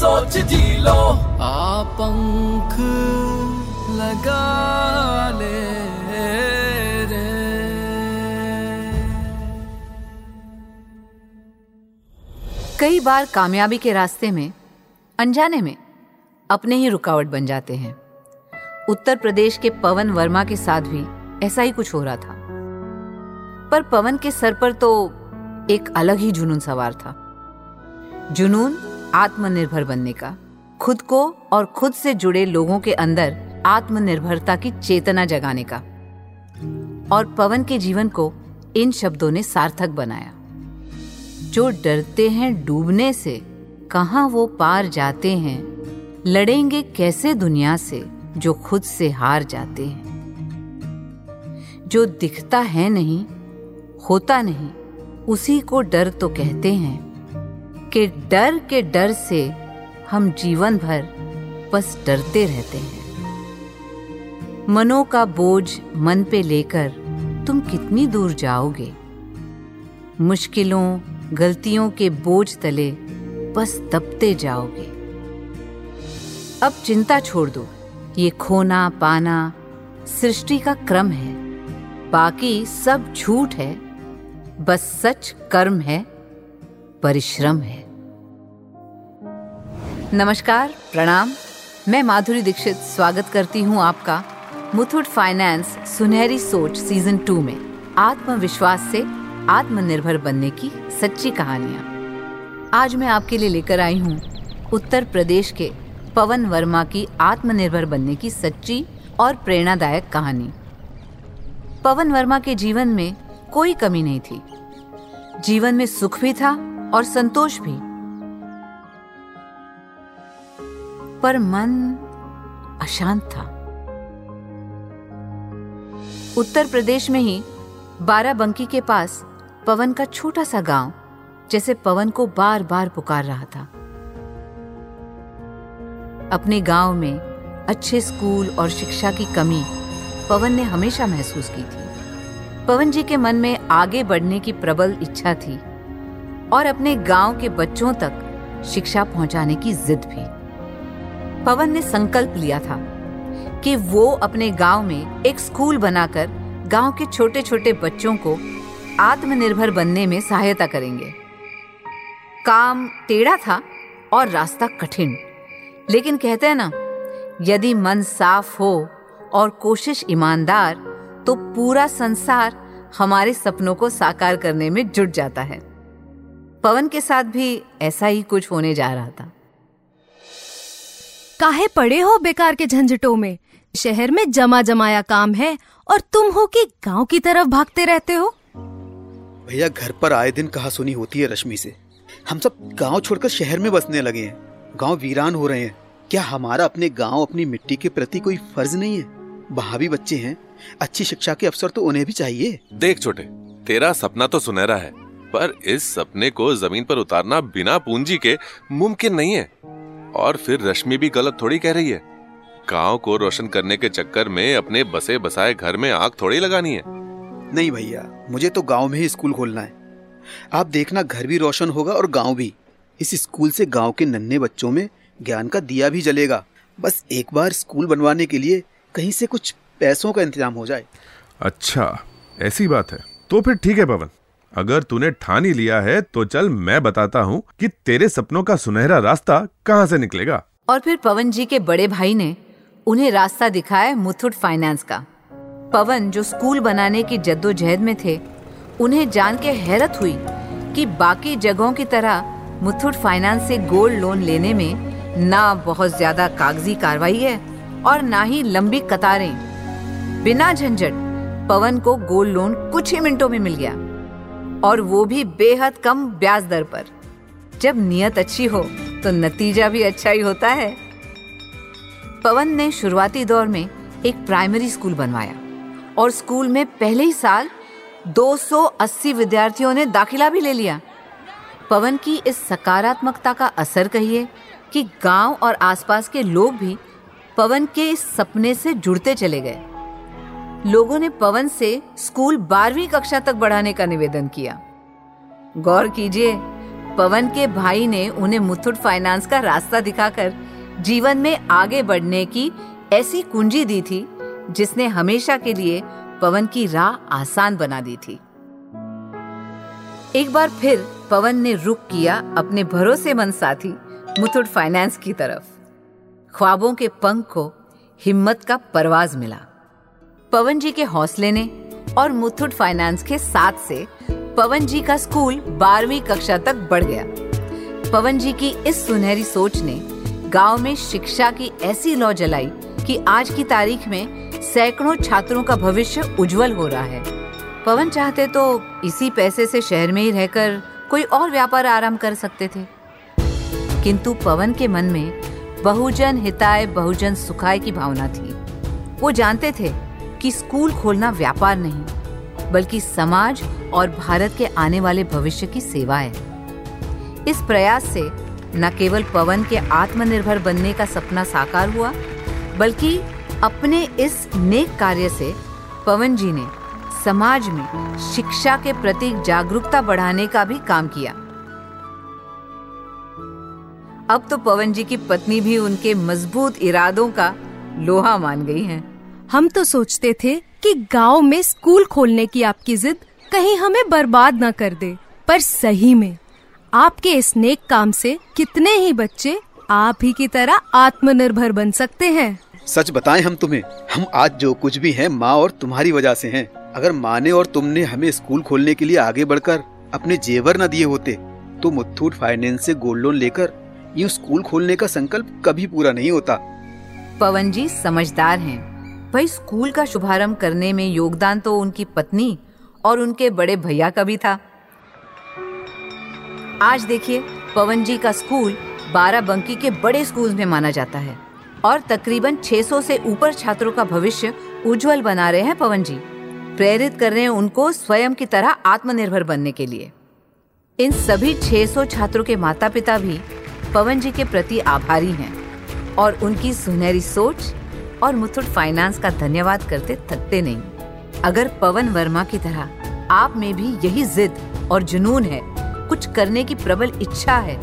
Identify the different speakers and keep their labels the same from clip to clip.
Speaker 1: सोच जी लो। आ पंख लगा ले
Speaker 2: कई बार कामयाबी के रास्ते में, अनजाने में, अपने ही रुकावट बन जाते हैं। उत्तर प्रदेश के पवन वर्मा के साथ भी ऐसा ही कुछ हो रहा था। पर पवन के सर पर तो एक अलग ही जुनून सवार था। जुनून आत्मनिर्भर बनने का। खुद को और खुद से जुड़े लोगों के अंदर आत्मनिर्भरता की चेतना जगाने का। और पवन के जीवन को इन शब्दों ने सार्थक बनाया। जो डरते हैं डूबने से, कहाँ वो पार जाते हैं, लड़ेंगे कैसे दुनिया से, जो खुद से हार जाते हैं। जो दिखता है नहीं, होता नहीं, उसी को डर तो कहते हैं। कि डर के डर से हम जीवन भर बस डरते रहते हैं। मनों का बोझ मन पे लेकर तुम कितनी दूर जाओगे? मुश्किलों, गलतियों के बोझ तले बस दबते जाओगे। अब चिंता छोड़ दो। ये खोना, पाना सृष्टि का क्रम है। बाकी सब झूठ है। बस सच कर्म है। परिश्रम है। नमस्कार, प्रणाम। मैं माधुरी दीक्षित स्वागत करती हूँ आपका मुथुट फाइनेंस सुनहरी सोच सीज़न टू में आत्मविश्वास से आत्मनिर्भर बनने की सच्ची कहानियाँ। आज मैं आपके लिए लेकर आई हूँ उत्तर प्रदेश के पवन वर्मा की आत्मनिर्भर बनने की सच्ची और प्रेरणादायक कहानी। पवन वर्मा के जीवन में कोई कमी नहीं थी। जीवन में सुख भी था और संतोष भी। पर मन अशांत था। उत्तर प्रदेश में ही बाराबंकी के पास पवन का छोटा सा गाँव, जैसे पवन को बार बार पुकार रहा था। अपने गाँव में अच्छे स्कूल और शिक्षा की कमी पवन ने हमेशा महसूस की थी। पवन जी के मन में आगे बढ़ने की प्रबल इच्छा थी। और अपने गाँव के बच्चों तक शिक्षा पहुँचाने की जिद भी। पवन ने संकल्प लिया था कि वो अपने गाँव में एक स्कूल बनाकर गाँव के छोटे छोटे बच्चों को आत्मनिर्भर बनने में सहायता करेंगे। काम टेढ़ा था और रास्ता कठिन, लेकिन कहते हैं ना, यदि मन साफ़ हो और कोशिश ईमानदार तो पूरा संसार हमारे सपनों को साकार करने में जुट जाता है। पवन के साथ भी ऐसा ही कुछ होने जा रहा था।
Speaker 3: काहे पड़े हो बेकार के झंझटों में? शहर में जमा जमाया काम है और तुम हो कि गाँव की तरफ़ भागते रहते हो?
Speaker 4: भैया घर पर आए दिन कहा सुनी होती है रश्मि से। हम सब गाँव छोड़कर शहर में बसने लगे हैं। गाँव वीरान हो रहे हैं। क्या हमारा अपने गाँव अपनी मिट्टी के प्रति कोई फ़र्ज़ नहीं है? वहाँ भी बच्चे हैं। अच्छी शिक्षा के अवसर तो उन्हें भी चाहिए।
Speaker 5: देख छोटे तेरा सपना तो सुनहरा है। पर इस सपने को ज़मीन पर उतारना बिना पूंजी के मुमकिन नहीं है। और फिर रश्मि भी गलत थोड़ी कह रही है। गाँव को रोशन करने के चक्कर में अपने बसे बसाए घर में आग थोड़ी लगानी है।
Speaker 4: नहीं भैया मुझे तो गाँव में ही स्कूल खोलना है। आप देखना घर भी रोशन होगा और गाँव भी। इस स्कूल से गाँव के नन्हे बच्चों में ज्ञान का दिया भी जलेगा। बस एक बार स्कूल बनवाने के लिए कहीं से कुछ पैसों का इंतज़ाम हो जाए।
Speaker 6: अच्छा ऐसी बात है। तो फिर ठीक है पवन। अगर तूने ठान ही लिया है तो चल, मैं बताता हूँ कि तेरे सपनों का सुनहरा रास्ता कहाँ से निकलेगा।
Speaker 2: और फिर पवन जी के बड़े भाई ने उन्हें रास्ता दिखाया मुथुट फाइनेंस का। पवन जो स्कूल बनाने की जद्दोजहद में थे, उन्हें जान के हैरत हुई कि बाकी जगहों की तरह मुथुट फाइनेंस से गोल्ड लोन लेने में ना बहुत ज़्यादा कागज़ी कार्रवाई है और ना ही लंबी कतारें। बिना झंझट, पवन को गोल्ड लोन कुछ ही मिनटों में मिल गया। और वो भी बेहद कम ब्याज दर पर। जब नियत अच्छी हो तो नतीजा भी अच्छा ही होता है। पवन ने शुरुआती दौर में एक प्राइमरी स्कूल बनवाया और स्कूल में पहले ही साल 280 विद्यार्थियों ने दाखिला भी ले लिया। पवन की इस सकारात्मकता का असर कहिए कि गाँव और आसपास के लोग भी पवन के इस सपने से जुड़ते चले गए। लोगों ने पवन से स्कूल बारहवीं कक्षा तक बढ़ाने का निवेदन किया। गौर कीजिए, पवन के भाई ने उन्हें मुथुट फाइनेंस का रास्ता दिखाकर जीवन में आगे बढ़ने की ऐसी कुंजी दी थी, जिसने हमेशा के लिए पवन की राह आसान बना दी थी। एक बार फिर पवन ने रुक किया अपने भरोसेमंद साथी मुथुट फाइनेंस की तरफ़। ख्वाबों के पंख को हिम्मत का परवाज मिला। पवन जी के हौसले ने और मुथुट फाइनेंस के साथ से पवन जी का स्कूल बारहवीं कक्षा तक बढ़ गया। पवन जी की इस सुनहरी सोच ने गाँव में शिक्षा की ऐसी लौ जलाई कि आज की तारीख में सैकड़ों छात्रों का भविष्य उज्जवल हो रहा है। पवन चाहते तो इसी पैसे से शहर में ही रहकर कोई और व्यापार आराम कर सकते थे। किंतु पवन के मन में बहुजन हिताय, बहुजन सुखाय की भावना थी। वो जानते थे कि स्कूल खोलना व्यापार नहीं, बल्कि समाज और भारत के आने वाले भविष्य की सेवा है इस प्रयास से न केवल पवन के आत्मनिर्भर बनने का सपना साकार हुआ, बल्कि अपने इस नेक कार्य से पवन जी ने समाज में शिक्षा के प्रति जागरूकता बढ़ाने का भी काम किया अब तो पवन जी की पत्नी भी उनके मज़बूत इरादों का लोहा मान गई हैं।
Speaker 3: हम तो सोचते थे कि गाँव में स्कूल खोलने की आपकी जिद कहीं हमें बर्बाद न कर दे पर सही में। आपके इस नेक काम से कितने ही बच्चे आप ही की तरह आत्मनिर्भर बन सकते हैं।
Speaker 4: सच बताएँ हम तुम्हें हम आज जो कुछ भी हैं माँ और तुम्हारी वजह से हैं। अगर माँ ने और तुमने हमें स्कूल खोलने के लिए आगे बढ़कर अपने जेवर न दिए होते तो मुथूट फाइनेंस से गोल्ड लोन लेकर यूँ स्कूल खोलने का संकल्प कभी पूरा नहीं होता।
Speaker 2: पवन जी समझदार हैं। भाई, स्कूल का शुभारंभ करने में योगदान तो उनकी पत्नी और उनके बड़े भैया का भी था। आज देखिए, पवन जी का स्कूल बाराबंकी के बड़े स्कूल में माना जाता है और तकरीबन 600 से ऊपर छात्रों का भविष्य उज्जवल बना रहे हैं पवन जी। प्रेरित कर रहे हैं उनको स्वयं की तरह आत्मनिर्भर बनने के लिए। इन सभी 600 छात्रों के माता पिता भी पवन जी के प्रति आभारी हैं और उनकी सुनहरी सोच और मुथुट फाइनेंस का धन्यवाद करते थकते नहीं। अगर पवन वर्मा की तरह आप में भी यही जिद और जुनून है, कुछ करने की प्रबल इच्छा है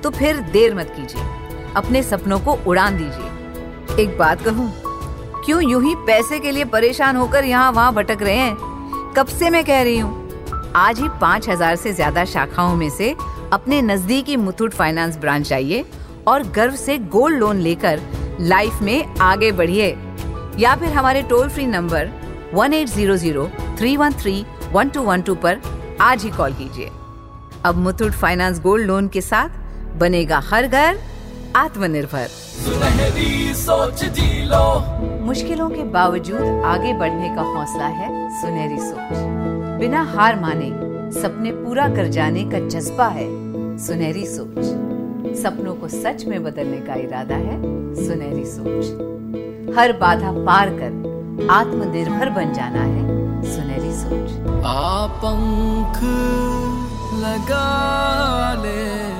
Speaker 2: तो फिर देर मत कीजिए। अपने सपनों को उड़ान दीजिए। एक बात कहूँ, क्यों यूँ ही पैसे के लिए परेशान होकर यहाँ वहाँ भटक रहे हैं? कब से मैं कह रही हूँ? आज ही पाँच हज़ार से ज़्यादा शाखाओं में से अपने नजदीकी मुथूट फाइनेंस ब्रांच जाइए और गर्व से गोल्ड लोन लेकर लाइफ में आगे बढ़िए। या फिर हमारे toll free number one eight zero zero three one three one two one two पर आज ही कॉल कीजिए। अब मुथूट फाइनेंस गोल्ड लोन के साथ बनेगा हर घर आत्मनिर्भर। मुश्किलों के बावजूद आगे बढ़ने का हौसला है सुनहरी सोच। बिना हार माने सपने पूरा कर जाने का जज्बा है सुनहरी सोच। सपनों को सच में बदलने का इरादा है सुनहरी सोच। हर बाधा पार कर आत्मनिर्भर बन जाना है सुनहरी सोच।
Speaker 1: आप लगा ले।